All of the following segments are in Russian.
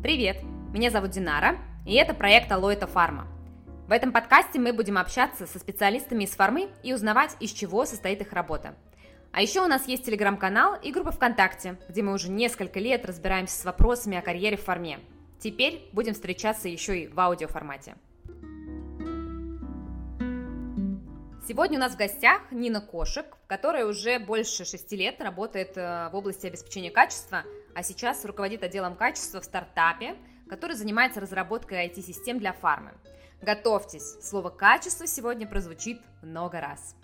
Привет! Меня зовут Динара, и это проект Алоэта Фарма. В этом подкасте мы будем общаться со специалистами из фармы и узнавать, из чего состоит их работа. А еще у нас есть телеграм-канал и группа ВКонтакте, где мы уже несколько лет разбираемся с вопросами о карьере в фарме. Теперь будем встречаться еще и в аудиоформате. Сегодня у нас в гостях Нина Кошек, которая уже больше шести лет работает э, в области обеспечения качества – а сейчас руководит отделом качества в стартапе, который занимается разработкой IT-систем для фармы. Готовьтесь, слово «качество» сегодня прозвучит много раз.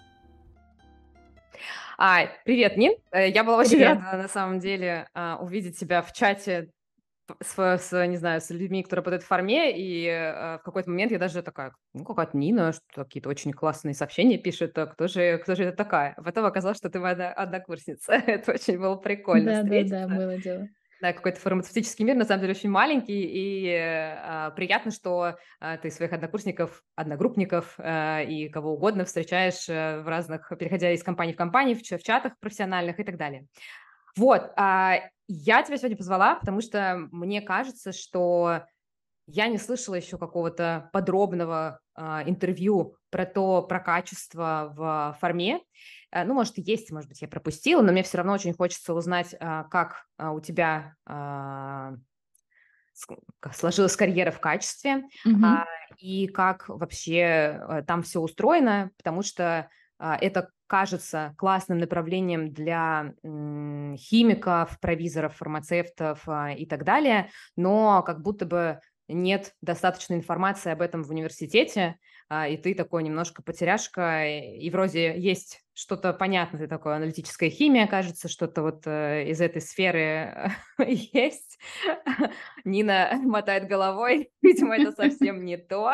А, привет, Нин. Э, я была очень привет. рада, на самом деле, а, увидеть тебя в чате с, с, не знаю, с людьми, которые работают в форме, и э, в какой-то момент я даже такая, ну, какая-то Нина, что какие-то очень классные сообщения пишет, а кто же, кто же это такая? Потом оказалось, что ты моя однокурсница. это очень было прикольно Да, да, да, было дело. Да, какой-то фармацевтический мир, на самом деле, очень маленький, и э, приятно, что э, ты своих однокурсников, одногруппников э, и кого угодно встречаешь э, в разных, переходя из компании в компанию, в, в чатах профессиональных и так далее. Вот, а, я тебя сегодня позвала, потому что мне кажется, что я не слышала еще какого-то подробного а, интервью про то, про качество в форме. А, ну, может, есть, может быть, я пропустила, но мне все равно очень хочется узнать, а, как а, у тебя а, сложилась карьера в качестве mm-hmm. а, и как вообще а, там все устроено, потому что это кажется классным направлением для химиков, провизоров, фармацевтов а, и так далее, но как будто бы нет достаточной информации об этом в университете, а, и ты такой немножко потеряшка, и вроде есть что-то понятное, ты такой аналитическая химия, кажется, что-то вот э, из этой сферы есть. Нина мотает головой, видимо, это совсем не то.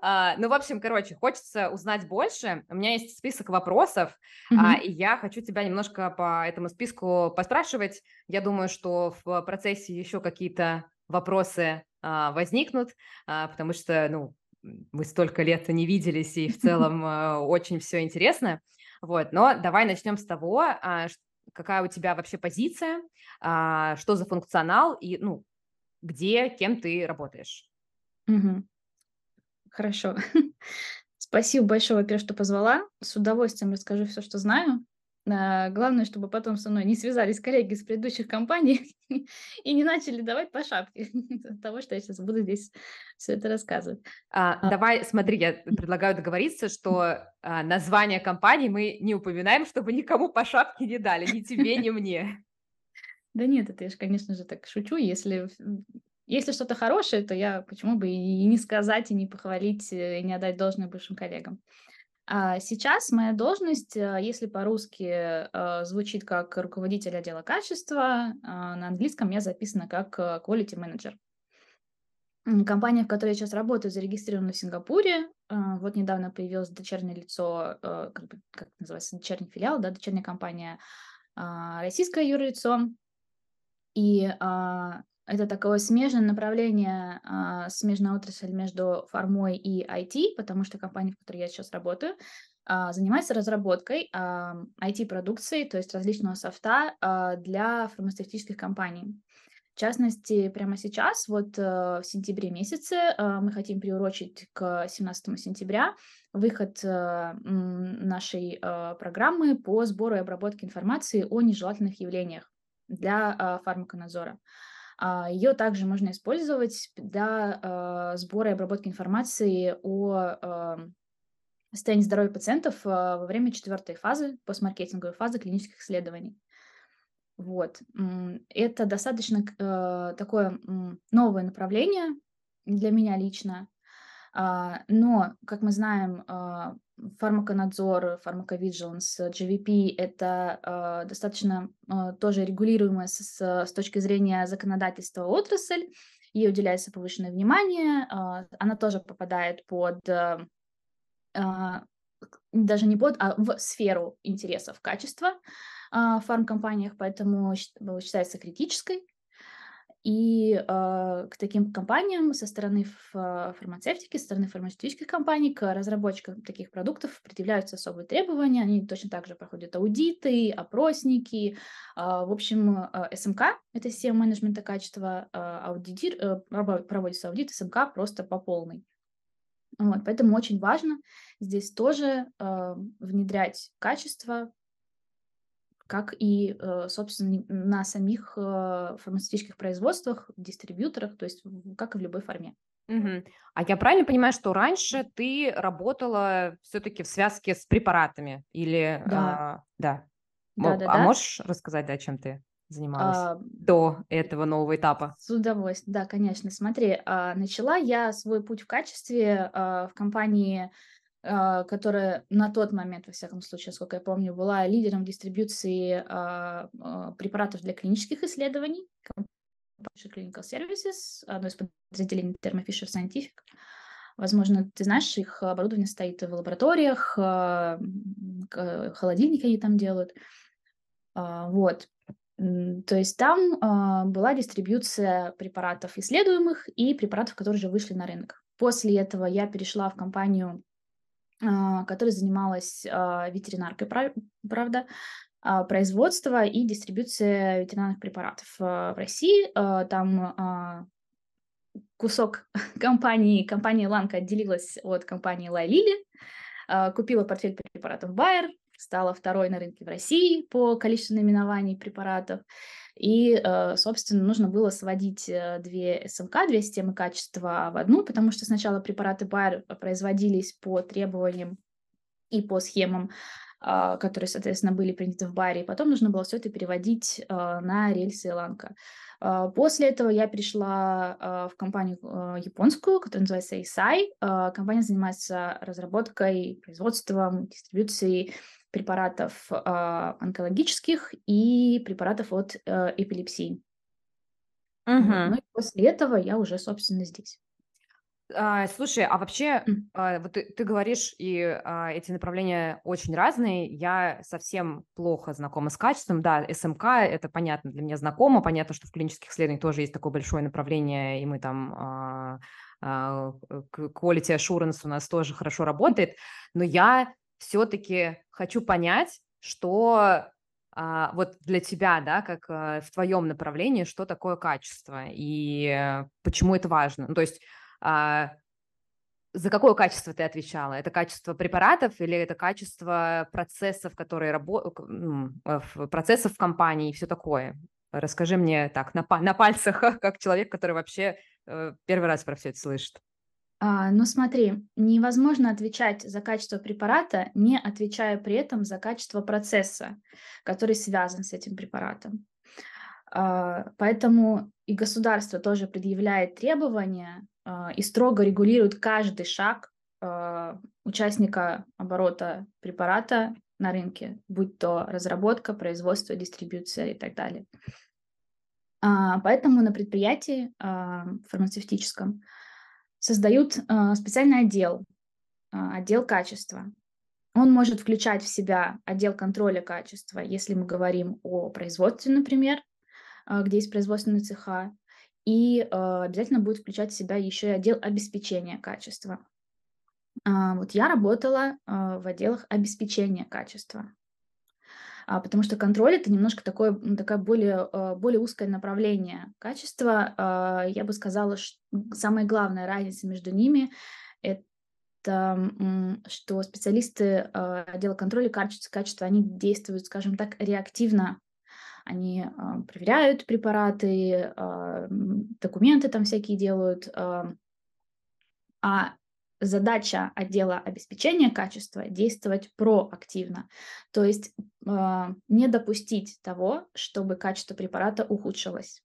А, ну, в общем, короче, хочется узнать больше. У меня есть список вопросов, mm-hmm. а, и я хочу тебя немножко по этому списку поспрашивать. Я думаю, что в процессе еще какие-то вопросы а, возникнут, а, потому что, ну, мы столько лет не виделись, и в целом а, очень все интересно. Вот, но давай начнем с того, а, какая у тебя вообще позиция, а, что за функционал и, ну, где, кем ты работаешь. Угу. Хорошо. Спасибо большое, во-первых, что позвала. С удовольствием расскажу все, что знаю. А, главное, чтобы потом со мной не связались коллеги с предыдущих компаний и не начали давать по шапке того, что я сейчас буду здесь все это рассказывать. А, а. Давай, смотри, я предлагаю договориться, что а, название компании мы не упоминаем, чтобы никому по шапке не дали, ни тебе, ни мне. Да нет, это я же, конечно же, так шучу. Если если что-то хорошее, то я почему бы и не сказать, и не похвалить, э, и не отдать должное бывшим коллегам. А сейчас моя должность, э, если по-русски э, звучит как руководитель отдела качества, а на английском я записана как quality manager. Компания, в которой я сейчас работаю, зарегистрирована в Сингапуре. Вот недавно появилось дочернее лицо, как, бы, как называется, дочерний филиал, да, дочерняя компания, а, российское юрлицо. И а, это такое смежное направление, а, смежная отрасль между фармой и IT, потому что компания, в которой я сейчас работаю, а, занимается разработкой а, IT-продукции, то есть различного софта а, для фармацевтических компаний. В частности, прямо сейчас, вот э, в сентябре месяце, э, мы хотим приурочить к 17 сентября выход э, нашей программы по сбору и обработке информации о нежелательных явлениях для фармаконадзора. А, Ее также можно использовать для а, сбора и обработки информации о состоянии здоровья пациентов а, во время четвертой фазы, постмаркетинговой фазы клинических исследований. Вот. Это достаточно такое новое направление для меня лично. Но, как мы знаем, фармаконадзор, фармаковиджиланс, GVP — это э, достаточно э, тоже регулируемая с, с точки зрения законодательства отрасль, ей уделяется повышенное внимание, э, она тоже попадает под, э, даже не под, а в сферу интересов качества э, в фармкомпаниях, поэтому считается критической. И э, к таким компаниям со стороны фармацевтики, со стороны фармацевтических компаний, к разработчикам таких продуктов предъявляются особые требования. Они точно так же проходят аудиты, опросники. Э, в общем, э, СМК, это система менеджмента качества, э, аудитир, э, проводится аудит СМК просто по полной. Вот, поэтому очень важно здесь тоже э, внедрять качество как и, э, собственно, на самих э, фармацевтических производствах, дистрибьюторах, то есть как и в любой форме. Мгм. А я правильно понимаю, что раньше ты работала все-таки в связке с препаратами? Или, Да, а, да. да, А да. можешь рассказать, да, чем ты занималась А, до этого нового этапа? С удовольствием, да, конечно. Смотри, а, начала я свой путь в качестве а, в компании которая на тот момент, во всяком случае, сколько я помню, была лидером дистрибьюции а, а, препаратов для клинических исследований, Clinical Services, одно из подразделений Thermo Fisher Scientific. Возможно, ты знаешь, их оборудование стоит в лабораториях, холодильники они там делают. Вот. То есть там была дистрибьюция препаратов исследуемых и препаратов, которые уже вышли на рынок. После этого я перешла в компанию а, которая занималась а, ветеринаркой, правда, а, производство и дистрибьюция ветеринарных препаратов в России. Там кусок компании, компания Ланка отделилась от компании Лайлили, купила портфель препаратов Bayer, стала второй на рынке в России по количеству наименований препаратов. И, э, собственно, нужно было сводить э, две СМК, две системы качества в одну, потому что сначала препараты Bayer производились по требованиям и по схемам, а, которые, соответственно, были приняты в Байере, и потом нужно было все это переводить э, на рельсы Ланка. А, после этого я перешла в компанию японскую, которая называется Eisai. Компания занимается разработкой, производством, дистрибьюцией препаратов э, онкологических и препаратов от э, эпилепсии. Вот. Ну и после этого я уже, собственно, здесь. А, слушай, а вообще, а, вот ты, ты говоришь, и а, эти направления очень разные. Я совсем плохо знакома с качеством. Да, СМК это понятно для меня знакомо. Понятно, что в клинических исследованиях тоже есть такое большое направление, и мы там а, а, quality assurance у нас тоже хорошо работает. Но я все-таки хочу понять, что а, вот для тебя, да, как а, в твоем направлении, что такое качество и почему это важно. Ну, то есть а, за какое качество ты отвечала? Это качество препаратов или это качество процессов, которые работают, ну, процессов в компании и все такое? Расскажи мне так на, на пальцах, как человек, который вообще э, первый раз про все это слышит. А, ну смотри, невозможно отвечать за качество препарата, не отвечая при этом за качество процесса, который связан с этим препаратом. А, поэтому и государство тоже предъявляет требования а, и строго регулирует каждый шаг а, участника оборота препарата на рынке, будь то разработка, производство, дистрибьюция и так далее. А, поэтому на предприятии а, фармацевтическом создают э, специальный отдел, э, отдел качества. Он может включать в себя отдел контроля качества, если мы говорим о производстве, например, э, где есть производственные цеха, и обязательно будет включать в себя еще и отдел обеспечения качества. Вот я работала в отделах обеспечения качества а, потому что контроль это немножко такое, такое более, а, более узкое направление качества. А, я бы сказала, что самая главная разница между ними это что специалисты отдела контроля качества, они действуют, скажем так, реактивно. Они проверяют препараты, документы там всякие делают, а задача отдела обеспечения качества действовать проактивно, то есть э, не допустить того, чтобы качество препарата ухудшилось.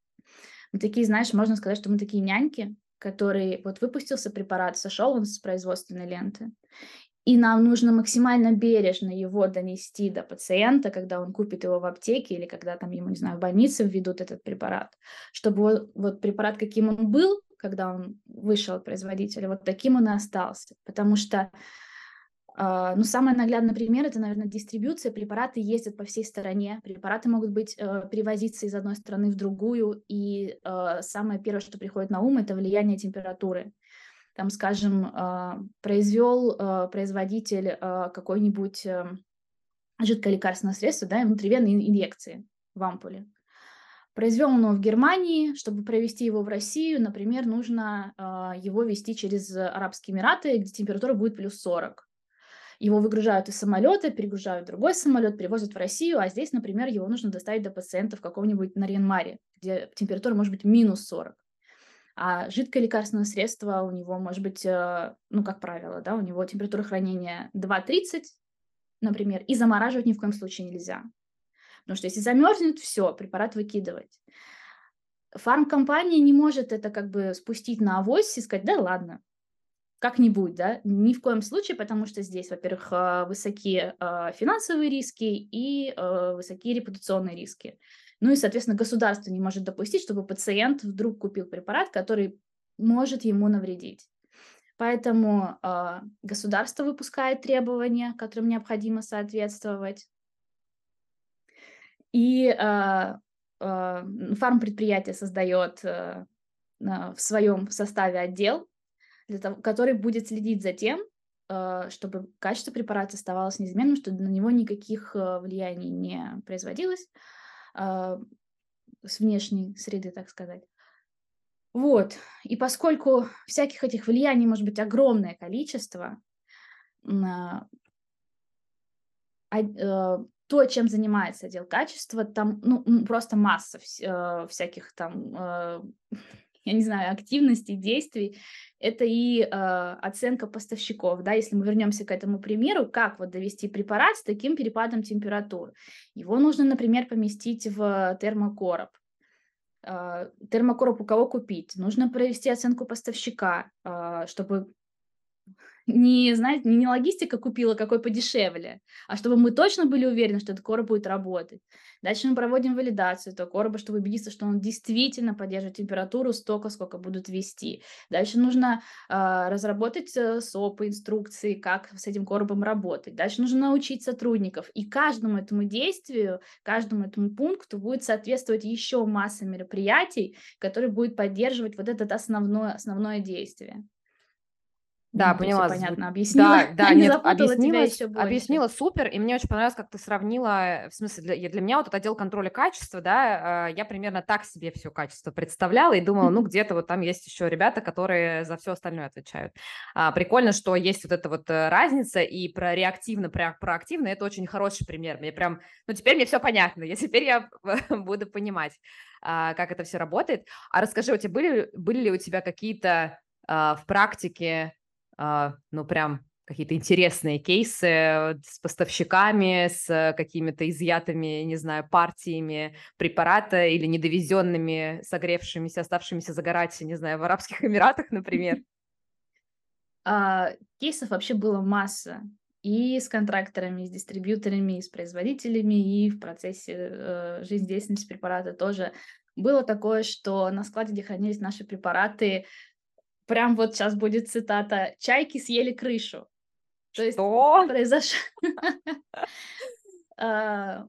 Мы такие, знаешь, можно сказать, что мы такие няньки, которые вот выпустился препарат, сошел он с производственной ленты, и нам нужно максимально бережно его донести до пациента, когда он купит его в аптеке или когда там ему, не знаю, в больнице введут этот препарат, чтобы вот, вот препарат, каким он был, когда он вышел от производителя, вот таким он и остался. Потому что А, ну, самый наглядный пример это, наверное, дистрибьюция. Препараты ездят по всей стране, препараты могут быть э, перевозиться из одной страны в другую, и э, самое первое, что приходит на ум, это влияние температуры. Там, скажем, э, произвел э, производитель э, какой-нибудь э, жидкое лекарственное средство, да, внутривенной инъекции в ампуле. Произвел его в Германии, чтобы провести его в Россию, например, нужно э, его вести через Арабские Эмираты, где температура будет плюс 40 его выгружают из самолета, перегружают в другой самолет, перевозят в Россию, а здесь, например, его нужно доставить до пациента в каком-нибудь Нарьян-Маре, где температура может быть минус 40. А жидкое лекарственное средство у него может быть, э, ну, как правило, да, у него температура хранения 2,30, например, и замораживать ни в коем случае нельзя. Потому что если замерзнет, все, препарат выкидывать. Фармкомпания не может это как бы спустить на авось и сказать, да ладно, как-нибудь, да, ни в коем случае, потому что здесь, во-первых, а, высокие а, финансовые риски и а, высокие репутационные риски. Ну и, соответственно, государство не может допустить, чтобы пациент вдруг купил препарат, который может ему навредить. Поэтому государство выпускает требования, которым необходимо соответствовать. И фармпредприятие создает в своем составе отдел, для того, который будет следить за тем, э, чтобы качество препарата оставалось неизменным, чтобы на него никаких э, влияний не производилось э, с внешней среды, так сказать. Вот. И поскольку всяких этих влияний может быть огромное количество, то, чем занимается отдел качества, там ну, просто масса всяких там я не знаю, активностей, действий, это и э, оценка поставщиков, да, если мы вернемся к этому примеру, как вот довести препарат с таким перепадом температур. Его нужно, например, поместить в термокороб. Э, термокороб у кого купить? Нужно провести оценку поставщика, э, чтобы не, знаете, не логистика купила какой подешевле, а чтобы мы точно были уверены, что этот короб будет работать. Дальше мы проводим валидацию этого короба, чтобы убедиться, что он действительно поддерживает температуру столько, сколько будут вести. Дальше нужно э, разработать СОПы, инструкции, как с этим коробом работать. Дальше нужно научить сотрудников. И каждому этому действию, каждому этому пункту будет соответствовать еще масса мероприятий, которые будут поддерживать вот это основное, основное действие. Да, ну, поняла. понятно объяснила. Да, да, нет, объяснила, еще объяснила супер, и мне очень понравилось, как ты сравнила, в смысле, для, для меня вот этот отдел контроля качества, да, я примерно так себе все качество представляла и думала, ну, где-то вот там есть еще ребята, которые за все остальное отвечают. А, прикольно, что есть вот эта вот э, разница, и про реактивно, про проактивно, это очень хороший пример. Мне прям, ну, теперь мне все понятно, я теперь я буду понимать, а, как это все работает. А расскажи, у тебя были, были ли у тебя какие-то а, в практике а, ну, прям какие-то интересные кейсы с поставщиками, с какими-то изъятыми, не знаю, партиями препарата или недовезенными, согревшимися, оставшимися загорать, не знаю, в Арабских Эмиратах, например? А, кейсов вообще было масса. И с контракторами, и с дистрибьюторами, и с производителями, и в процессе э, жизнедеятельности препарата тоже. Было такое, что на складе, где хранились наши препараты, прям вот сейчас будет цитата, чайки съели крышу. То есть произошло... А,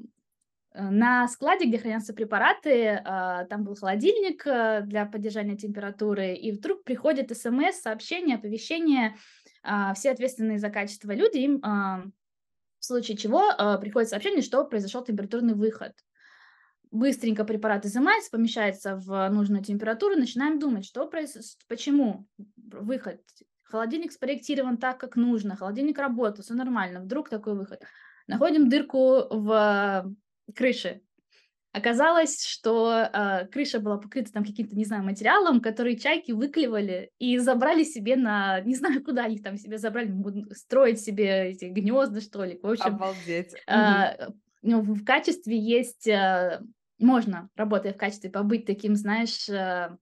на складе, где хранятся препараты, а, там был холодильник э, для поддержания температуры, и вдруг приходит смс, сообщение, оповещение, а, все ответственные за качество люди, им в случае чего приходит сообщение, что произошел температурный выход быстренько препарат изымается, помещается в нужную температуру, начинаем думать, что происходит, почему выход. Холодильник спроектирован так, как нужно, холодильник работает, все нормально, вдруг такой выход. Находим дырку в крыше. Оказалось, что э, крыша была покрыта там каким-то, не знаю, материалом, который чайки выклевали и забрали себе на, не знаю, куда их там себе забрали, строить себе эти гнезда, что ли. В общем, Обалдеть. Э, ну, в качестве есть э, можно, работая в качестве, побыть таким, знаешь, э,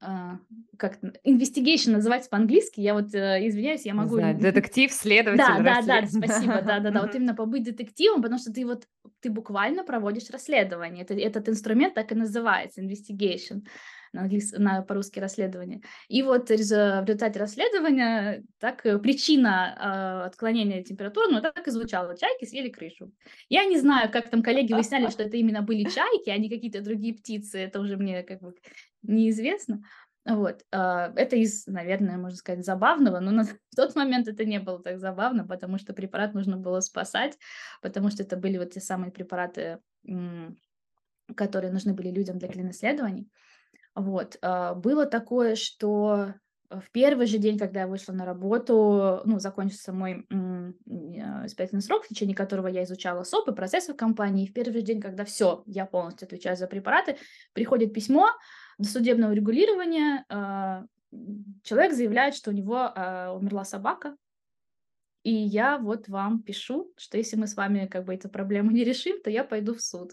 как investigation называется по-английски, я вот э, извиняюсь, я могу... Знаю, детектив, следователь, Да, да, да, спасибо, да, да, да, вот именно побыть детективом, потому что ты вот, ты буквально проводишь расследование, это, этот инструмент так и называется, investigation. на, английс... на по-русски расследование. И вот в результате расследования так э, причина э, отклонения температуры, ну, так и звучала, чайки съели крышу. Я не знаю, как там коллеги выясняли, что это именно были чайки, а не какие-то другие птицы, это уже мне как бы неизвестно. Вот, а, это из, наверное, можно сказать, забавного, но на тот момент это не было так забавно, потому что препарат нужно было спасать, потому что это были вот те самые препараты, которые нужны были людям для клин-исследований. Вот, а, было такое, что в первый же день, когда я вышла на работу, ну, закончился мой а, испытательный срок, в течение которого я изучала СОП и процессы в компании, и в первый же день, когда все, я полностью отвечаю за препараты, приходит письмо, досудебного регулирования э, человек заявляет, что у него э, умерла собака, и я вот вам пишу, что если мы с вами как бы эту проблему не решим, то я пойду в суд.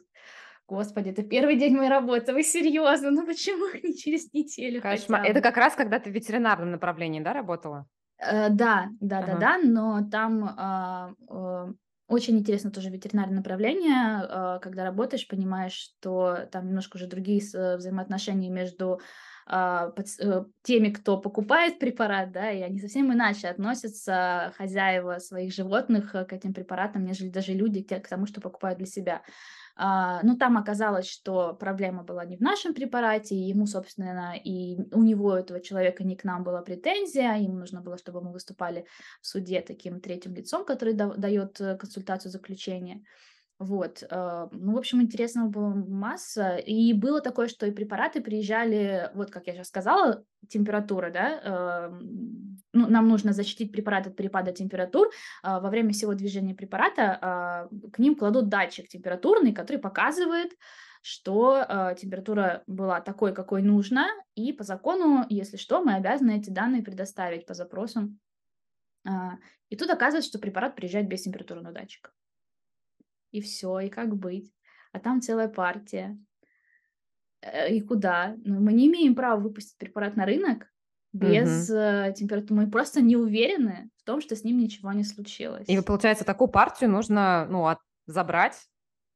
Господи, это первый день моей работы, вы серьезно? Ну почему не через неделю Кошмар. Это как раз когда ты в ветеринарном направлении, да, работала? Э, да, да, ага. да, да, но там э, э, очень интересно тоже ветеринарное направление, а, когда работаешь, понимаешь, что там немножко уже другие э, взаимоотношения между а, э, теми, кто покупает препарат, да, и они совсем иначе относятся, хозяева своих животных, э, к этим препаратам, нежели даже люди к тому, что покупают для себя. А, ну, там оказалось, что проблема была не в нашем препарате, ему, собственно, и у него, этого человека, не к нам была претензия, ему нужно было, чтобы мы выступали в суде таким третьим лицом, который дает э, консультацию заключения. Вот, э, ну, в общем, интересного было масса, и было такое, что и препараты приезжали, вот как я сейчас сказала, температура, да, эм, нам нужно защитить препарат от перепада температур, а, во время всего движения препарата а, к ним кладут датчик температурный, который показывает, что э, температура была такой, какой нужно, и по закону, если что, мы обязаны эти данные предоставить по запросам. И тут оказывается, что препарат приезжает без температурного датчика и все, и как быть. А там целая партия. Э, и куда? Ну, мы не имеем права выпустить препарат на рынок без угу. температуры. Мы просто не уверены в том, что с ним ничего не случилось. И получается, такую партию нужно ну, от... забрать,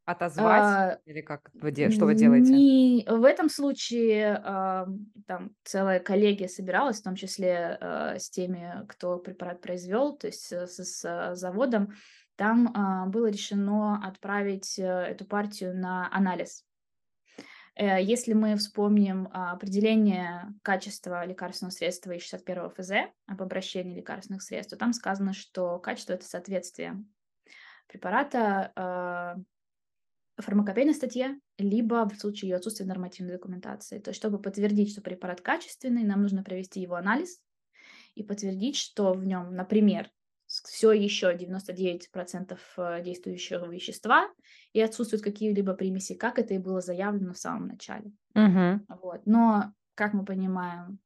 отозвать, а, или как вы де... что вы делаете? Не... В этом случае э, там целая коллегия собиралась, в том числе э, с теми, кто препарат произвел, то есть с, с заводом, там а, было решено отправить э, эту партию на анализ. Э, если мы вспомним а, определение качества лекарственного средства из 61 ФЗ об обращении лекарственных средств, то там сказано, что качество – это соответствие препарата а, фармакопейной статье, либо в случае ее отсутствия нормативной документации. То есть, чтобы подтвердить, что препарат качественный, нам нужно провести его анализ и подтвердить, что в нем, например, все еще 99% э, действующего вещества и отсутствуют какие-либо примеси, как это и было заявлено в самом начале. Uh-huh. Вот. Но, как мы понимаем,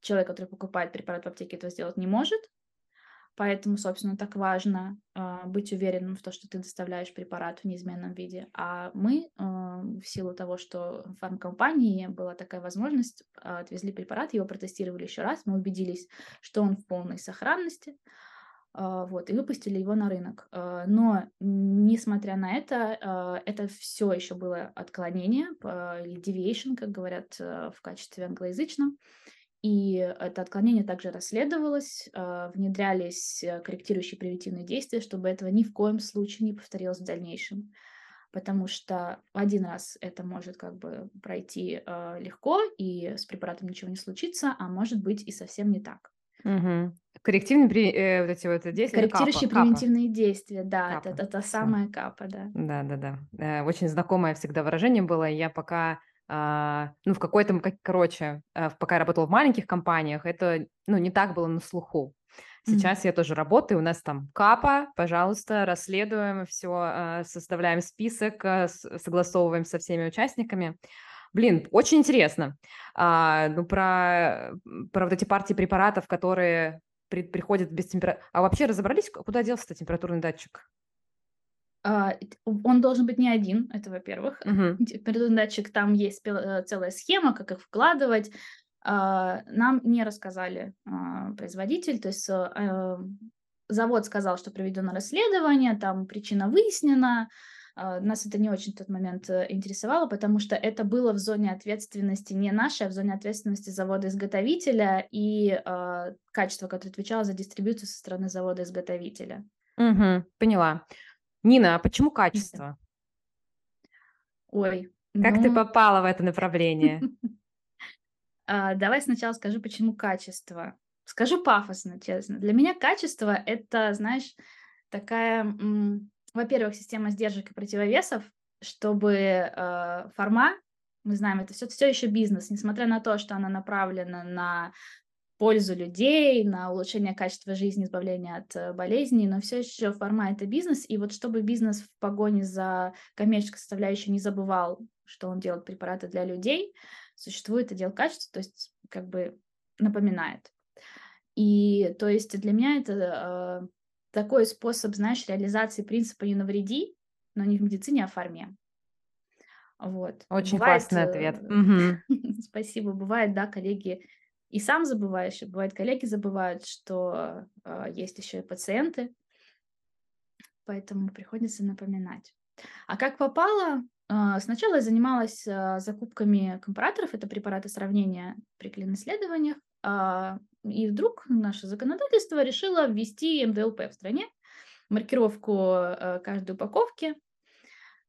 человек, который покупает препарат в аптеке, этого сделать не может, поэтому, собственно, так важно э, быть уверенным в том, что ты доставляешь препарат в неизменном виде. А мы, э, в силу того, что в фармкомпании была такая возможность, э, отвезли препарат, его протестировали еще раз, мы убедились, что он в полной сохранности, вот, и выпустили его на рынок. А, но, несмотря на это, а, это все еще было отклонение, или deviation, как говорят в качестве англоязычном, и это отклонение также расследовалось, внедрялись корректирующие превентивные действия, чтобы этого ни в коем случае не повторилось в дальнейшем. Потому что один раз это может как бы пройти легко, и с препаратом ничего не случится, а может быть и совсем не так. Угу. Коррективные э, вот эти вот действия, Корректирующие капа, превентивные действия, да, капа. это, это, самая капа, да. Да, да, да. Э, очень знакомое всегда выражение было. Я пока, а, ну, в какой-то, как, короче, э, пока я работала в маленьких компаниях, это, ну, не так было на слуху. Сейчас я тоже работаю, у нас там капа, пожалуйста, расследуем все, составляем список, согласовываем со всеми участниками. Блин, очень интересно. А, ну, про, про вот эти партии препаратов, которые при, приходят без температуры. А вообще разобрались, куда делся температурный датчик? А, он должен быть не один, это во-первых. Угу. Температурный датчик, там есть э, целая схема, как их вкладывать. А, нам не рассказали а, производитель, то есть э, завод сказал, что проведено расследование, там причина выяснена, а, нас это не очень в тот момент э, интересовало, потому что это было в зоне ответственности не нашей, а в зоне ответственности завода-изготовителя и э, качество, которое отвечало за дистрибьюцию со стороны завода-изготовителя. Угу, поняла. Нина, а почему качество? Ой, Как ты ну, попала в это направление? а, давай сначала скажу, почему качество. Скажу пафосно, честно. Для меня качество — это, знаешь, такая, м, во-первых, система сдержек и противовесов, чтобы э, форма, мы знаем, это все, все еще бизнес, несмотря на то, что она направлена на пользу людей, на улучшение качества жизни, избавление от э, болезней, но все еще форма это бизнес, и вот чтобы бизнес в погоне за коммерческой составляющей не забывал, что он делает препараты для людей, существует отдел качества, то есть как бы напоминает. И то есть для меня это э, такой способ, знаешь, реализации принципа «не навреди», но не в медицине, а в форме. Вот. Очень бывает, классный ответ. Угу. Спасибо. Бывает, да, коллеги и сам забываешь, и бывает, коллеги забывают, что э, есть еще и пациенты, поэтому приходится напоминать. А как попало? Э, сначала я занималась э, закупками компараторов, это препараты сравнения при клин-исследованиях, э, и вдруг наше законодательство решило ввести МДЛП в стране, маркировку э, каждой упаковки.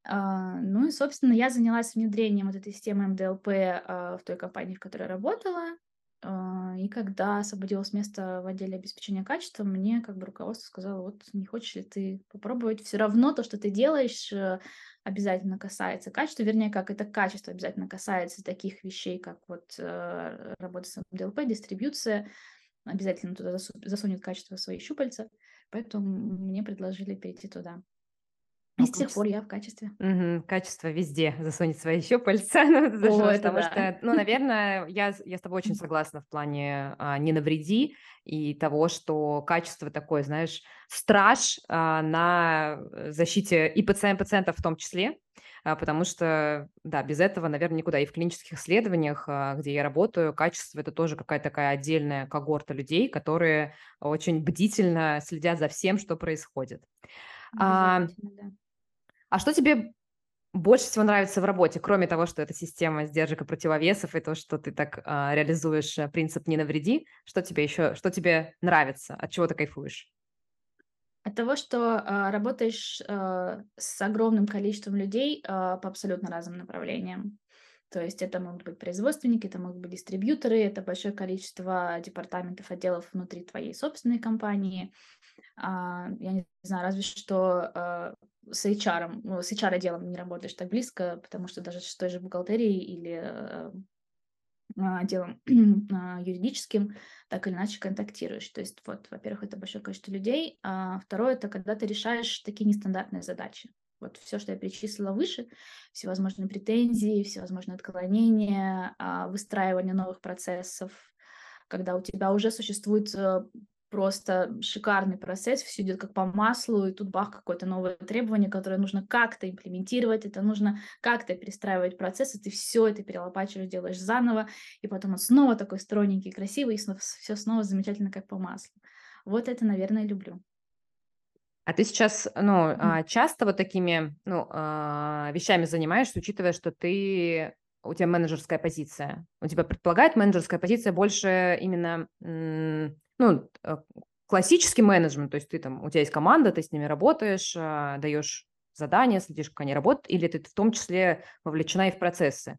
Э, ну и, собственно, я занялась внедрением вот этой системы МДЛП э, в той компании, в которой работала. И когда освободилось место в отделе обеспечения качества, мне как бы руководство сказало, вот не хочешь ли ты попробовать, все равно то, что ты делаешь, обязательно касается качества, вернее, как это качество обязательно касается таких вещей, как вот э, работа с МДЛП, дистрибьюция, обязательно туда засунет качество свои щупальца, поэтому мне предложили перейти туда. И с тех пор я в качестве. Угу, качество везде засунет свои щупальца, ну, О, это потому да. что, ну, наверное, я, я с тобой очень согласна в плане а, не навреди и того, что качество такое, знаешь, страж а, на защите и пациент, пациентов в том числе, а, потому что, да, без этого, наверное, никуда. И в клинических исследованиях, а, где я работаю, качество – это тоже какая-то такая отдельная когорта людей, которые очень бдительно следят за всем, что происходит. А, да. А что тебе больше всего нравится в работе, кроме того, что это система сдержек и противовесов, и то, что ты так а, реализуешь э, принцип «не навреди», что тебе еще, что тебе нравится, от чего ты кайфуешь? От того, что а, работаешь а, с огромным количеством людей а, по абсолютно разным направлениям. То есть это могут быть производственники, это могут быть дистрибьюторы, это большое количество департаментов, отделов внутри твоей собственной компании. А, я не знаю, разве что а, с HR, ну, с HR-отделом не работаешь так близко, потому что даже с той же бухгалтерией или а, отделом а, юридическим так или иначе контактируешь. То есть вот, во-первых, это большое количество людей, а второе, это когда ты решаешь такие нестандартные задачи. Вот все, что я перечислила выше, всевозможные претензии, всевозможные отклонения, выстраивание новых процессов, когда у тебя уже существует э, просто шикарный процесс, все идет как по маслу, и тут бах, какое-то новое требование, которое нужно как-то имплементировать, это нужно как-то перестраивать процесс, и ты все это перелопачиваешь, делаешь заново, и потом он снова такой стройненький, красивый, и снова, все снова замечательно, как по маслу. Вот это, наверное, люблю. А ты сейчас, ну, mm. часто вот такими, ну, а, вещами занимаешься, учитывая, что ты у тебя менеджерская позиция. У тебя предполагает менеджерская позиция больше именно ну, э, классический менеджмент, то есть ты там, у тебя есть команда, ты с ними работаешь, а, даешь задания, следишь, как они работают, или ты в том числе вовлечена и в процессы?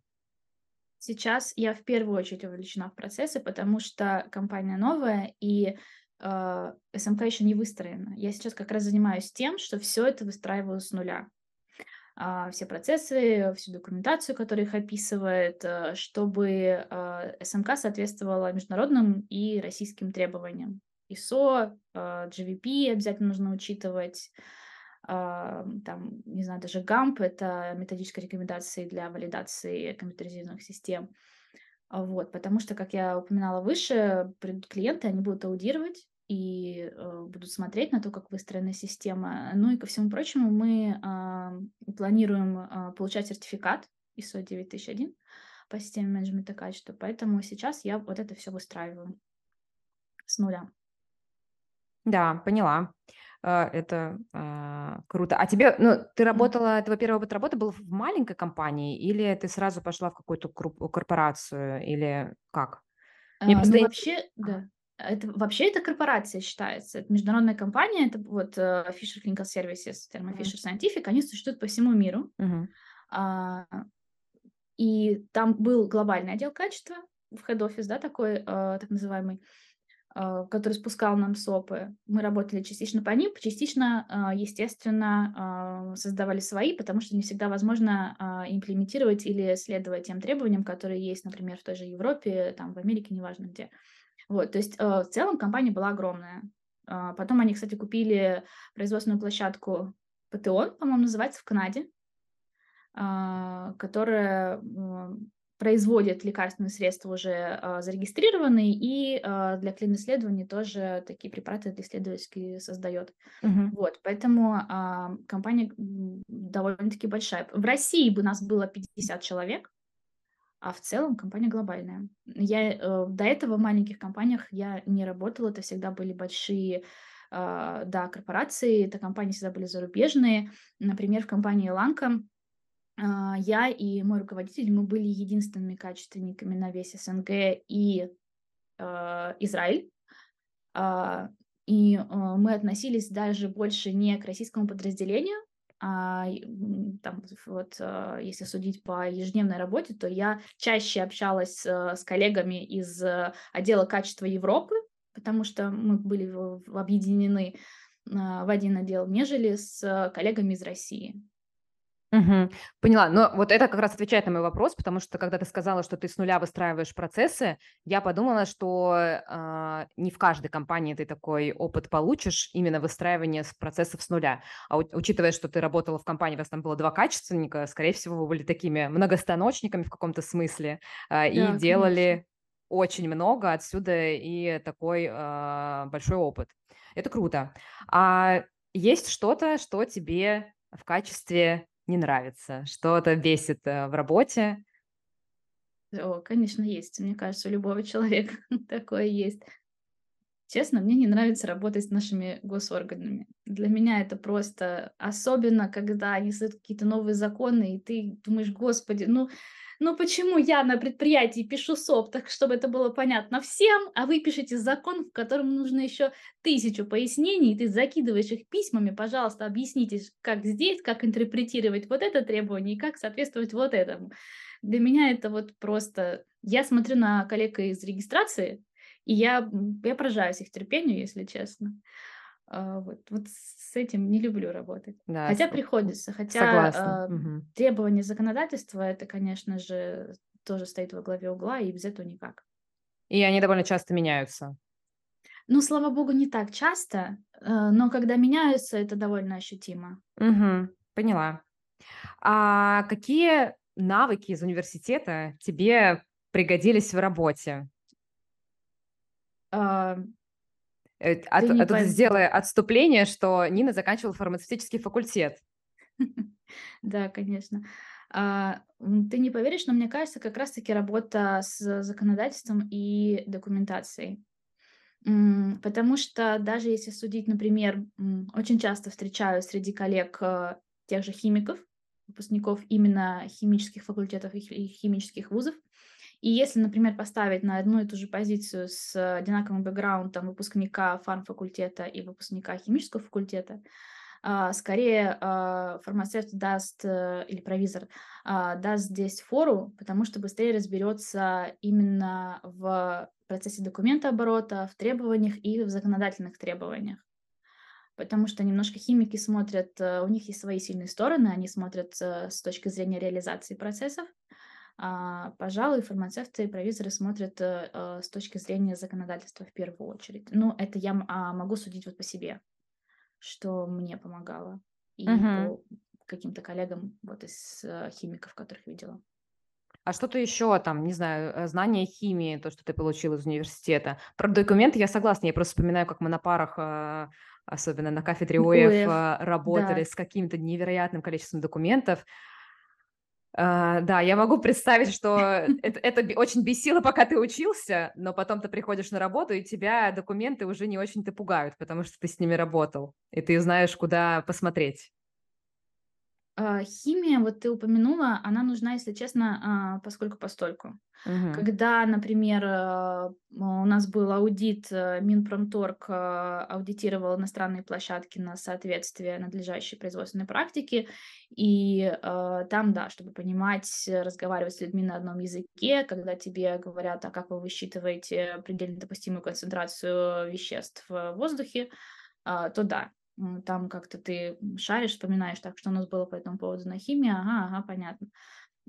Сейчас я в первую очередь вовлечена в процессы, потому что компания новая, и э, СМК еще не выстроена. Я сейчас как раз занимаюсь тем, что все это выстраиваю с нуля. Э, все процессы, всю документацию, которая их описывает, э, чтобы э, СМК соответствовала международным и российским требованиям. ISO, э, GVP обязательно нужно учитывать, Uh, там, не знаю, даже GAMP — это методическая рекомендация для валидации компьютеризированных систем. Вот, потому что, как я упоминала выше, клиенты, они будут аудировать и э, будут смотреть на то, как выстроена система. Ну и ко всему прочему, мы э, планируем э, получать сертификат ISO 9001 по системе менеджмента качества, поэтому сейчас я вот это все выстраиваю с нуля. Да, поняла. А, это, а, круто. А тебе, ну, ты работала, твой первый опыт работы был в маленькой компании или ты сразу пошла в какую-то корпорацию, или как? Мне А, просто ну, вообще, да. Это вообще это корпорация считается. Это международная компания. Это вот, э, Fisher Clinical Services, Thermo. Fisher Scientific. Они существуют по всему миру. Мгм. А, и там был глобальный отдел качества в head-office, да, такой, э, так называемый, э, который спускал нам СОПы. Мы работали частично по ним, частично, а, естественно, а, создавали свои, потому что не всегда возможно, а, имплементировать или следовать тем требованиям, которые есть, например, в той же Европе, там, в Америке, неважно где. Вот, то есть, э, в целом компания была огромная. А, потом они, кстати, купили производственную площадку Патеон, по-моему, называется, в Канаде, а, которая, м, производит лекарственные средства уже, а, зарегистрированные, и, а, для клин-исследований тоже такие препараты исследовательские создает. Мгм. Вот, поэтому, а, компания, довольно-таки большая. В России бы нас было 50 человек, а в целом компания глобальная. Я, э, до этого в маленьких компаниях я не работала. Это всегда были большие, а, да, корпорации. Это компании всегда были зарубежные. Например, в компании Elanco, а, я и мой руководитель, мы были единственными качественниками на весь СНГ и, а, Израиль. А, и, а, мы относились даже больше не к российскому подразделению, там вот, а, если судить по ежедневной работе, то я чаще общалась, а, с коллегами из, э, отдела качества Европы, потому что мы были объединены, а, в один отдел, нежели с коллегами из России. Мгм. Поняла. Но вот это как раз отвечает на мой вопрос, потому что когда ты сказала, что ты с нуля выстраиваешь процессы, я подумала, что, а, не в каждой компании ты такой опыт получишь, именно выстраивание процессов с нуля. А у учитывая, что ты работала в компании, у вас там было 2 качественника, скорее всего, вы были такими многостаночниками в каком-то смысле, и Да, конечно. делали очень много, отсюда и такой, а, большой опыт. Это круто. А есть что-то, что тебе в качестве не нравится, что-то бесит, э, в работе? О, конечно, есть. Мне кажется, у любого человека такое есть. Честно, мне не нравится работать с нашими госорганами. Для меня это просто особенно, когда они создают какие-то новые законы, и ты думаешь: "Господи, ну ну почему я на предприятии пишу СОП так, чтобы это было понятно всем, а вы пишете закон, в котором нужно еще тысячу пояснений, и ты закидываешь их письмами: "Пожалуйста, объясните, как здесь, как интерпретировать вот это требование и как соответствовать вот этому". Для меня это вот просто Я смотрю на коллег из регистрации, и я, я поражаюсь их терпению, если честно. А, вот вот с этим не люблю работать. Да, Хотя с м, приходится, хотя, согласна. а, Мгм. требования законодательства- это, конечно же, тоже стоит во главе угла, и без этого никак. И они довольно часто меняются. Ну, слава богу, не так часто, э, но когда меняются, это довольно ощутимо. Мгм. Поняла. А какие навыки из университета тебе пригодились в работе? А, Э, от тут пов сделаю отступление, что Нина заканчивала фармацевтический факультет. Да, конечно. А, ты не поверишь, но мне кажется, как раз таки работа с законодательством и документацией. Потому что даже если судить, например, очень часто встречаю среди коллег, э, тех же химиков, выпускников именно химических факультетов и химических вузов. И если, например, поставить на одну и ту же позицию с одинаковым бэкграундом выпускника фармфакультета и выпускника химического факультета, а, скорее, а, фармацевт даст, э, или провизор, а, даст здесь фору, потому что быстрее разберется именно в процессе документооборота, в требованиях и в законодательных требованиях. Потому что немножко химики смотрят, э, у них есть свои сильные стороны, они смотрят, э, с точки зрения реализации процессов. А, пожалуй, фармацевты и провизоры смотрят, э, э, с точки зрения законодательства в первую очередь. Ну, это я, а, могу судить вот по себе, что мне помогало, и Мгм. по каким-то коллегам вот из, э, химиков, которых видела. А что-то еще там, не знаю, знание химии, то, что ты получила из университета. Про документы я согласна. Я просто вспоминаю, как мы на парах, особенно на кафедре ОЭФ, ОЭФ, работали да. с каким-то невероятным количеством документов. А, да, я могу представить, что это, это очень бесило, пока ты учился, но потом ты приходишь на работу, и тебя документы уже не очень-то пугают, потому что ты с ними работал, и ты знаешь, куда посмотреть. А, химия, вот ты упомянула, она нужна, если честно, а, поскольку-постольку. Мгм. Когда, например, а, у нас был аудит, э, Минпромторг аудитировал иностранные площадки на соответствие надлежащей производственной практике, и там, да, чтобы понимать, разговаривать с людьми на одном языке, когда тебе говорят, а как вы высчитываете предельно допустимую концентрацию веществ в воздухе, то да, там как-то ты шаришь, вспоминаешь, так, что у нас было по этому поводу на химии, ага, ага, понятно.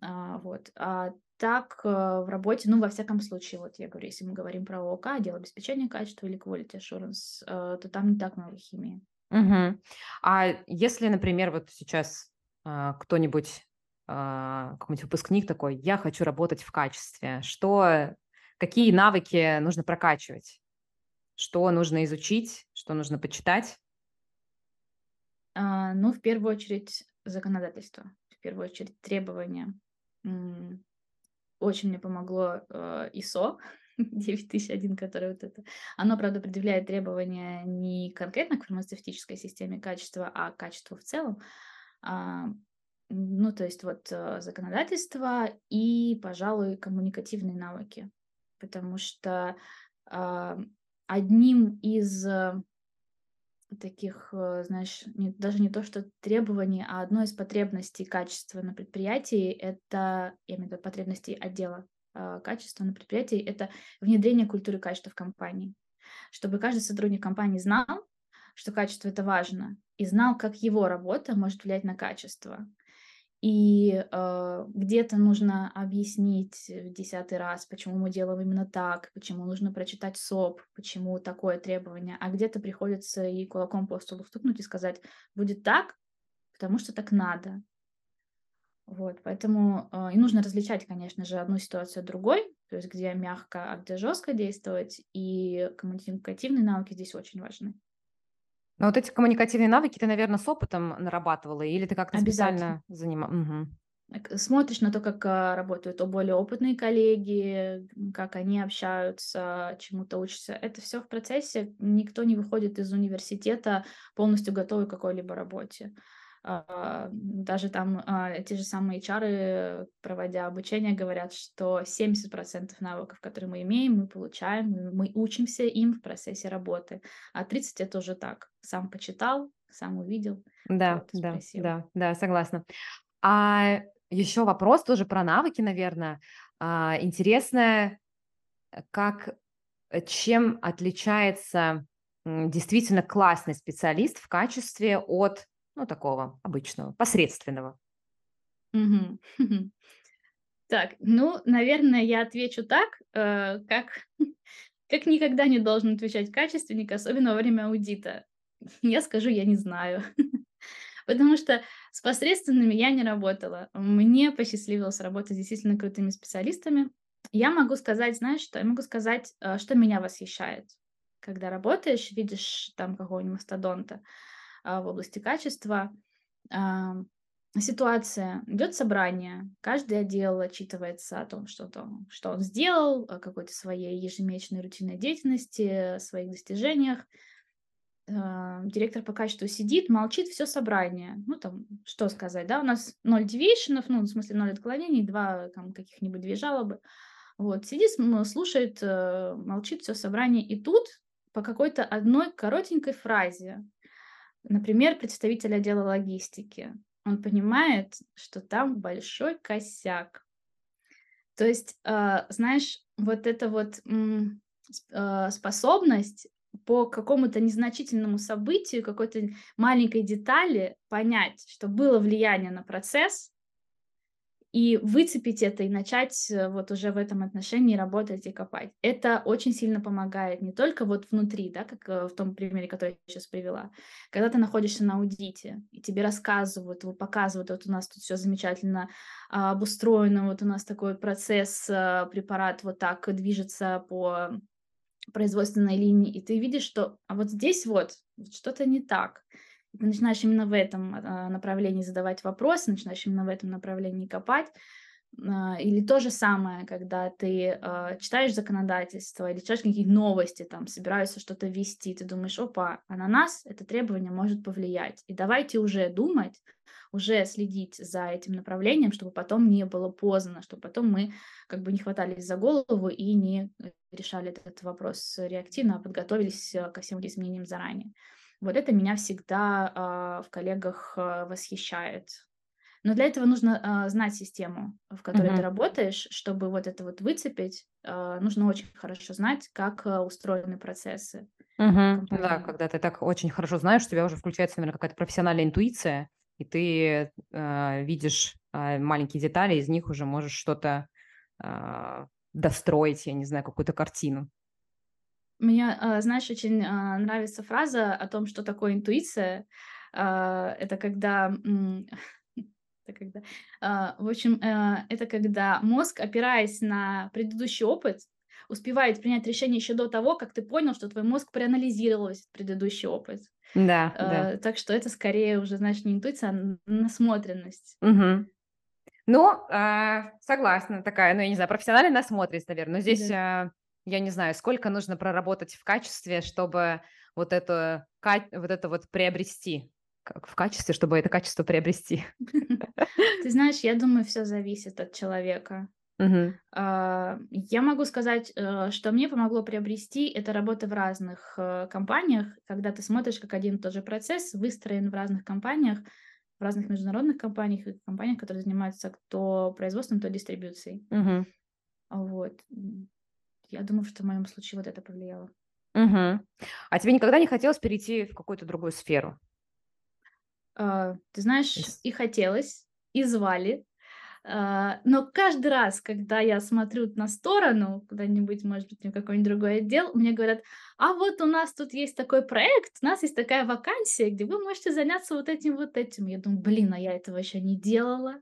А, вот. А так э, в работе, ну, во всяком случае, вот я говорю, если мы говорим про ОК, отдел обеспечения качества или quality assurance, э, то там не так много химии. Мгм. А если, например, вот сейчас а, кто-нибудь, какой-нибудь выпускник такой, я хочу работать в качестве, что, какие навыки нужно прокачивать? Что нужно изучить, что нужно почитать? А, ну, в первую очередь, законодательство, в первую очередь, требования. Очень мне помогло э, ISO 9001, которое вот это. Оно, правда, предъявляет требования не конкретно к фармацевтической системе качества, а к качеству в целом. А, ну, то есть вот э, законодательство и, пожалуй, коммуникативные навыки. Потому что а, одним из э, таких, э, знаешь, не, даже не то, что требований, а одной из потребностей качества на предприятии, это, я имею в виду потребностей отдела а, качества на предприятии, это внедрение культуры качества в компании. Чтобы каждый сотрудник компании знал, что качество это важно, и знал, как его работа может влиять на качество. И э, где-то нужно объяснить в десятый раз, почему мы делаем именно так, почему нужно прочитать СОП, почему такое требование, а где-то приходится и кулаком по столу стукнуть и сказать, будет так, потому что так надо. Вот, поэтому э, и нужно различать, конечно же, одну ситуацию от другой, то есть где мягко, а где жестко действовать, и коммуникативные навыки здесь очень важны. Но вот эти коммуникативные навыки ты, наверное, с опытом нарабатывала, или ты как-то специально занималась? Так, Смотришь на то, как а, работают более опытные коллеги, как они общаются, чему-то учатся. Это все в процессе. Никто не выходит из университета полностью готовый к какой-либо работе. А, Даже там а, те же самые HR, проводя обучение, говорят, что 70% навыков, которые мы имеем, мы получаем, мы учимся им в процессе работы. А 30 это уже так. Сам почитал, сам увидел, Да, вот, да, да, да, согласна. А еще вопрос тоже про навыки, наверное. А, интересно, как, чем отличается действительно классный специалист в качестве от, ну, такого обычного, посредственного? Так, ну, наверное, я отвечу так, э, как как никогда не должен отвечать качественник, особенно во время аудита. Я скажу: "Я не знаю". Потому что с посредственными я не работала. Мне посчастливилось работать с действительно крутыми специалистами. Я могу сказать, знаешь что? Я могу сказать, э, что меня восхищает. Когда работаешь, видишь там какого-нибудь мастодонта, в области качества. Ам, ситуация: идет собрание, каждый отдел отчитывается о том, что там что он сделал, о какой-то своей ежемесячной рутинной деятельности, о своих достижениях а, директор по качеству сидит, молчит все собрание. Ну, там, что сказать, да, у нас ноль девиейшенов, ну, в смысле ноль отклонений, 2 там каких-нибудь 2 жалобы. Вот, сидит, слушает, э, молчит все собрание. И тут по какой-то одной коротенькой фразе, например, представитель отдела логистики, он понимает, что там большой косяк. То есть, а, знаешь, вот эта вот, а, способность по какому-то незначительному событию, какой-то маленькой детали понять, что было влияние на процесс, и выцепить это, и начать э, вот уже в этом отношении работать и копать. Это очень сильно помогает не только вот внутри, да, как э, в том примере, который я сейчас привела. Когда ты находишься на аудите, и тебе рассказывают, показывают, вот у нас тут все замечательно а, обустроено, вот у нас такой процесс, а, препарат вот так движется по производственной линии, и ты видишь, что а вот здесь вот, вот что-то не так. Ты начинаешь именно в этом а, направлении задавать вопросы, начинаешь именно в этом направлении копать. А, или то же самое, когда ты э, читаешь законодательство или читаешь какие-то новости, там, собираются что-то ввести, ты думаешь, опа, а на нас это требование может повлиять. И давайте уже думать, уже следить за этим направлением, чтобы потом не было поздно, чтобы потом мы как бы не хватались за голову и не решали этот вопрос реактивно, а подготовились э, ко всем изменениям заранее. Вот это меня всегда э, в коллегах э, восхищает. Но для этого нужно э, знать систему, в которой ты работаешь, чтобы вот это вот выцепить. Э, нужно очень хорошо знать, как э, устроены процессы Мгм. Да, когда ты так очень хорошо знаешь, у тебя уже включается, наверное, какая-то профессиональная интуиция, и ты э, видишь э, маленькие детали, из них уже можешь что-то э, достроить, я не знаю, какую-то картину. Мне, э, знаешь, очень э, нравится фраза о том, что такое интуиция. Э, Это когда Это когда, а, в общем, это когда мозг, опираясь на предыдущий опыт, успевает принять решение еще до того, как ты понял, что твой мозг проанализировал весь предыдущий опыт. Да, да. Так что это скорее уже, знаешь, не интуиция, а насмотренность. Мгм. Ну, а, согласна, такая, ну, я не знаю, профессиональная насмотренность, наверное. Но здесь, Да. Я не знаю, сколько нужно проработать в качестве, чтобы вот это, вот это вот приобрести, как в качестве, чтобы это качество приобрести. Ты знаешь, я думаю, все зависит от человека. А, Я могу сказать, э, что мне помогло приобрести это работа в разных э, компаниях, когда ты смотришь, как один и тот же процесс выстроен в разных компаниях, в разных международных компаниях и компаниях, которые занимаются то производством, то дистрибьюцией. Вот. Я думаю, что в моем случае вот это повлияло. Мгм. А тебе никогда не хотелось перейти в какую-то другую сферу? А, Ты знаешь, Из- и хотелось, и звали, А, но каждый раз, когда я смотрю на сторону, куда-нибудь, может быть, в какой-нибудь другой отдел, мне говорят, а вот у нас тут есть такой проект, у нас есть такая вакансия, где вы можете заняться вот этим, вот этим. Я думаю, блин, а я этого еще не делала.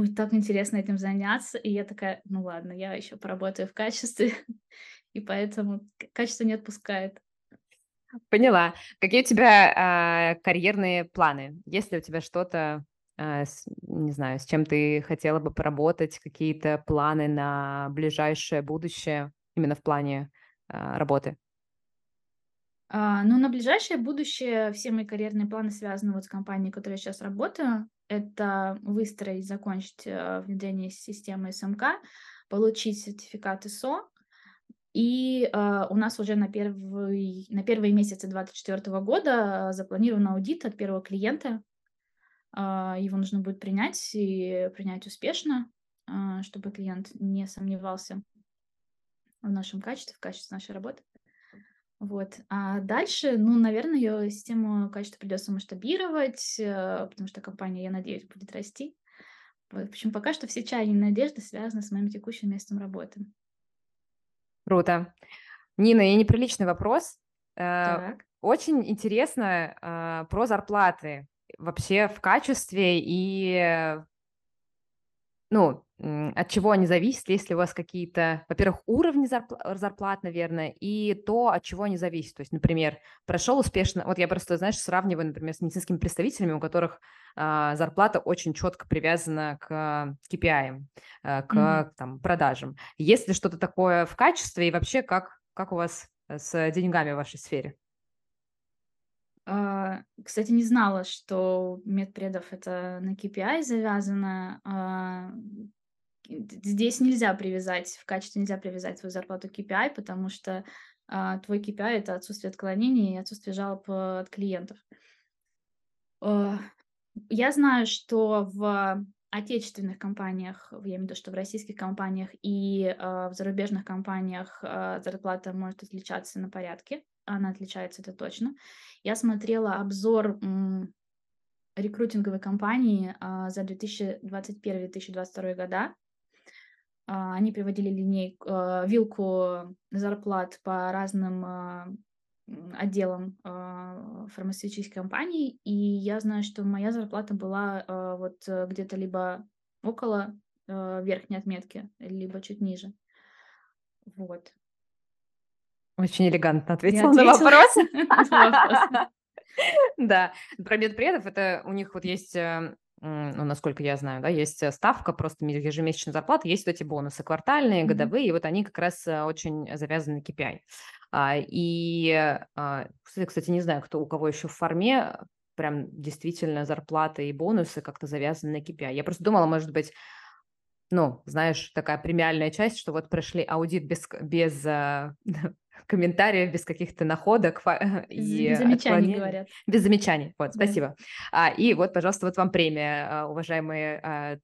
Будет так интересно этим заняться. И я такая, ну ладно, я еще поработаю в качестве. И поэтому качество не отпускает. Поняла. Какие у тебя а, карьерные планы? Есть ли у тебя что-то, с- не знаю, с чем ты хотела бы поработать, какие-то планы на ближайшее будущее, именно в плане а, работы? А, ну, на ближайшее будущее все мои карьерные планы связаны вот с компанией, в которой я сейчас работаю. Это выстроить, закончить э, внедрение системы СМК, получить сертификат ИСО. И э, у нас уже на, первый, на первые месяцы 2024 года э, запланирован аудит от первого клиента. А, его нужно будет принять и принять успешно, а, чтобы клиент не сомневался в нашем качестве, в качестве нашей работы. Вот. А дальше, ну, наверное, ее систему качества придется масштабировать, э, потому что компания, я надеюсь, будет расти. Вот. В общем, пока что все чаяния и надежды связаны с моим текущим местом работы. Круто. Нина, и неприличный вопрос. Э, Так. Очень интересно а, про зарплаты вообще в качестве и э, ну, от чего они зависят, есть ли у вас какие-то, во-первых, уровни зарпла- зарплат, наверное, и то, от чего они зависят. То есть, например, прошел успешно, вот я просто, знаешь, сравниваю, например, с медицинскими представителями, у которых а, зарплата очень четко привязана к KPI, а, к Мгм. там, продажам. Есть ли что-то такое в качестве и вообще как, как у вас с деньгами в вашей сфере? А, Кстати, не знала, что медпредов это на KPI завязано. Здесь нельзя привязать, в качестве нельзя привязать свою зарплату к KPI, потому что а, твой KPI это отсутствие отклонений и отсутствие жалоб э, от клиентов. А, Я знаю, что в отечественных компаниях, я имею в виду, что в российских компаниях и а, в зарубежных компаниях а, зарплата может отличаться на порядке. Она отличается, это точно. Я смотрела обзор рекрутинговой компании а, за 2021-2022 года. А, Они приводили линейку, а, вилку зарплат по разным а, отделам фармацевтических компаний, и я знаю, что моя зарплата была вот э, где-то либо около э, верхней отметки, либо чуть ниже. Вот. Очень элегантно ответила на ответила вопрос. на вопрос. Да, про медпредов это у них вот есть э, ну, насколько я знаю, да, есть э, ставка просто ежемесячной зарплаты, есть вот эти бонусы квартальные, годовые, и вот они как раз э, очень завязаны на KPI. А, и, а, кстати, не знаю, кто у кого еще в форме прям действительно зарплаты и бонусы как-то завязаны на KPI. Я просто думала, может быть, ну, знаешь, такая премиальная часть, что вот прошли аудит без, без э, комментариев, без каких-то находок и замечаний говорят. Без замечаний, вот, да. спасибо. А, и вот, пожалуйста, вот вам премия, а, уважаемые а,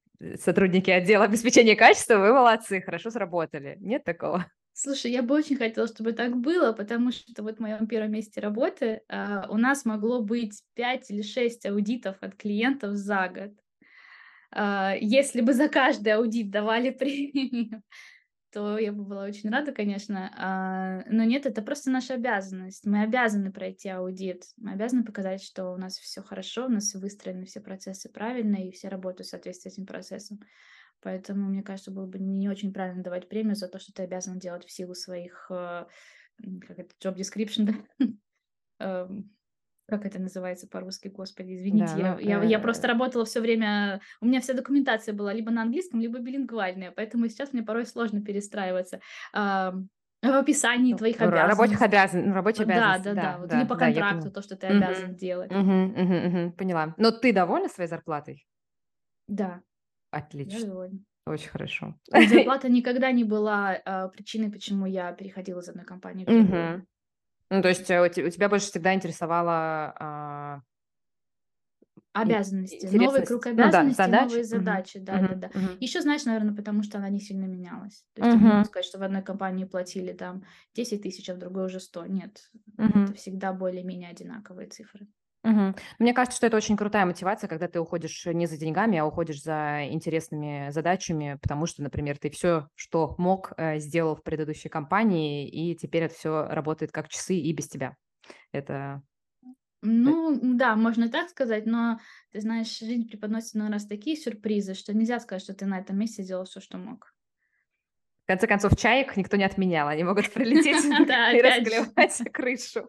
сотрудники отдела обеспечения качества, вы молодцы, хорошо сработали. Нет такого? Слушай, я бы очень хотела, чтобы так было, потому что вот в моем первом месте работы а, у нас могло быть 5 или 6 аудитов от клиентов за год. А, если бы за каждый аудит давали премию, то я бы была очень рада, конечно. А, но нет, это просто наша обязанность. Мы обязаны пройти аудит. Мы обязаны показать, что у нас все хорошо, у нас выстроены все процессы правильно, и все работают в соответствии с этим процессом. Поэтому, мне кажется, было бы не очень правильно давать премию за то, что ты обязан делать в силу своих, э, как это, job description, да? Как это называется по-русски, господи, извините, да, я, ну, я, я просто работала все время, у меня вся документация была либо на английском, либо билингвальная, поэтому сейчас мне порой сложно перестраиваться. А, в описании ну, твоих обязанностей. Рабочих обязанностей, рабочие обязанности. Да, да, да. Вот, да или по да, контракту то, что ты угу. обязан делать. Угу, угу, угу, поняла. Но ты довольна своей зарплатой? Да. Отлично. Я довольна. Очень хорошо. Зарплата никогда не была а, причиной, почему я переходила из одной компании в другую. Угу. Ну, то есть э, у тебя больше всегда интересовала а, Обязанности, новый круг обязанностей, ну, да, новые задачи, да, угу, да, да. Угу. Еще, знаешь, наверное, потому что она не сильно менялась. То есть угу. могу сказать, что в одной компании платили там 10 тысяч, а в другой уже 100. Нет, угу. это всегда более-менее одинаковые цифры. Мгм. Мне кажется, что это очень крутая мотивация, когда ты уходишь не за деньгами, а уходишь за интересными задачами, потому что, например, ты все, что мог, э, сделал в предыдущей компании, и теперь это все работает как часы и без тебя. Это э Ну, да, можно так сказать, но ты знаешь, жизнь преподносит на раз такие сюрпризы, что нельзя сказать, что ты на этом месте сделал все, что мог. В конце концов, чаек никто не отменял, они могут прилететь и расклевать крышу.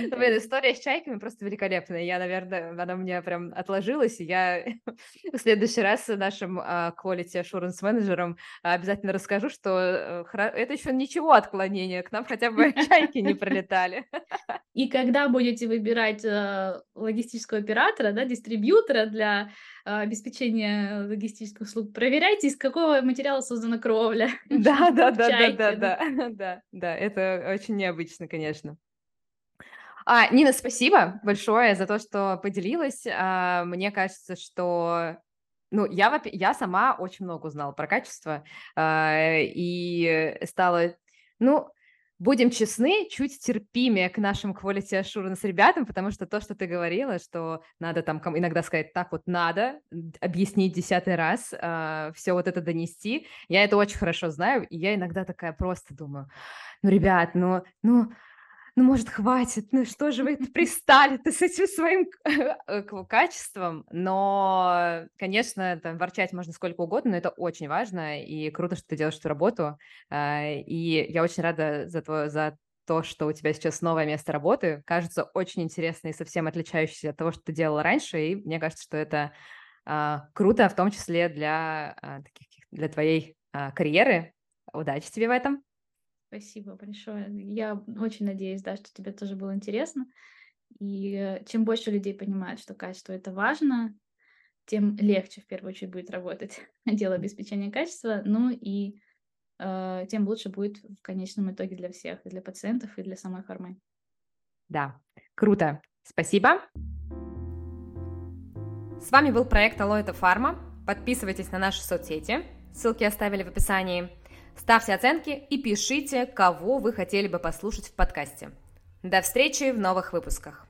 Ну, блин, история с чайками просто великолепная. Я, наверное, она у меня прям отложилась, и я в следующий раз нашим uh, quality assurance менеджерам обязательно расскажу, что э, это еще ничего отклонения, к нам хотя бы чайки не прилетали. И когда будете выбирать э, логистического оператора, да, дистрибьютора для э, обеспечения логистических услуг, проверяйте, из какого материала создана кровля. Да, да, да, да, да, да, да, да, это очень необычно, конечно. А, Нина, спасибо большое за то, что поделилась. А, мне кажется, что ну, я, я сама очень много узнала про качество а, и стала, ну, будем честны, чуть терпимее к нашим quality assurance ребятам, потому что то, что ты говорила, что надо там иногда сказать, так вот надо, объяснить десятый раз, э, все вот это донести, я это очень хорошо знаю, и я иногда такая просто думаю, ну, ребят, ну, ну, ну, может, хватит, ну что же вы пристали-то с этим своим э, качеством? Но, конечно, там, ворчать можно сколько угодно, но это очень важно, и круто, что ты делаешь эту работу. А, и я очень рада за то, за то, что у тебя сейчас новое место работы. Кажется очень интересно и совсем отличающееся от того, что ты делала раньше, и мне кажется, что это а, круто, в том числе для, а, таких, для твоей карьеры. Удачи тебе в этом. Спасибо большое. Я очень надеюсь, да, что тебе тоже было интересно. И чем больше людей понимают, что качество это важно, тем легче в первую очередь будет работать дело обеспечения качества, ну и э, тем лучше будет в конечном итоге для всех, и для пациентов, и для самой фармы. Да, круто. Спасибо. С вами был проект Алоэта Фарма. Подписывайтесь на наши соцсети. Ссылки оставили в описании. Ставьте оценки и пишите, кого вы хотели бы послушать в подкасте. До встречи в новых выпусках.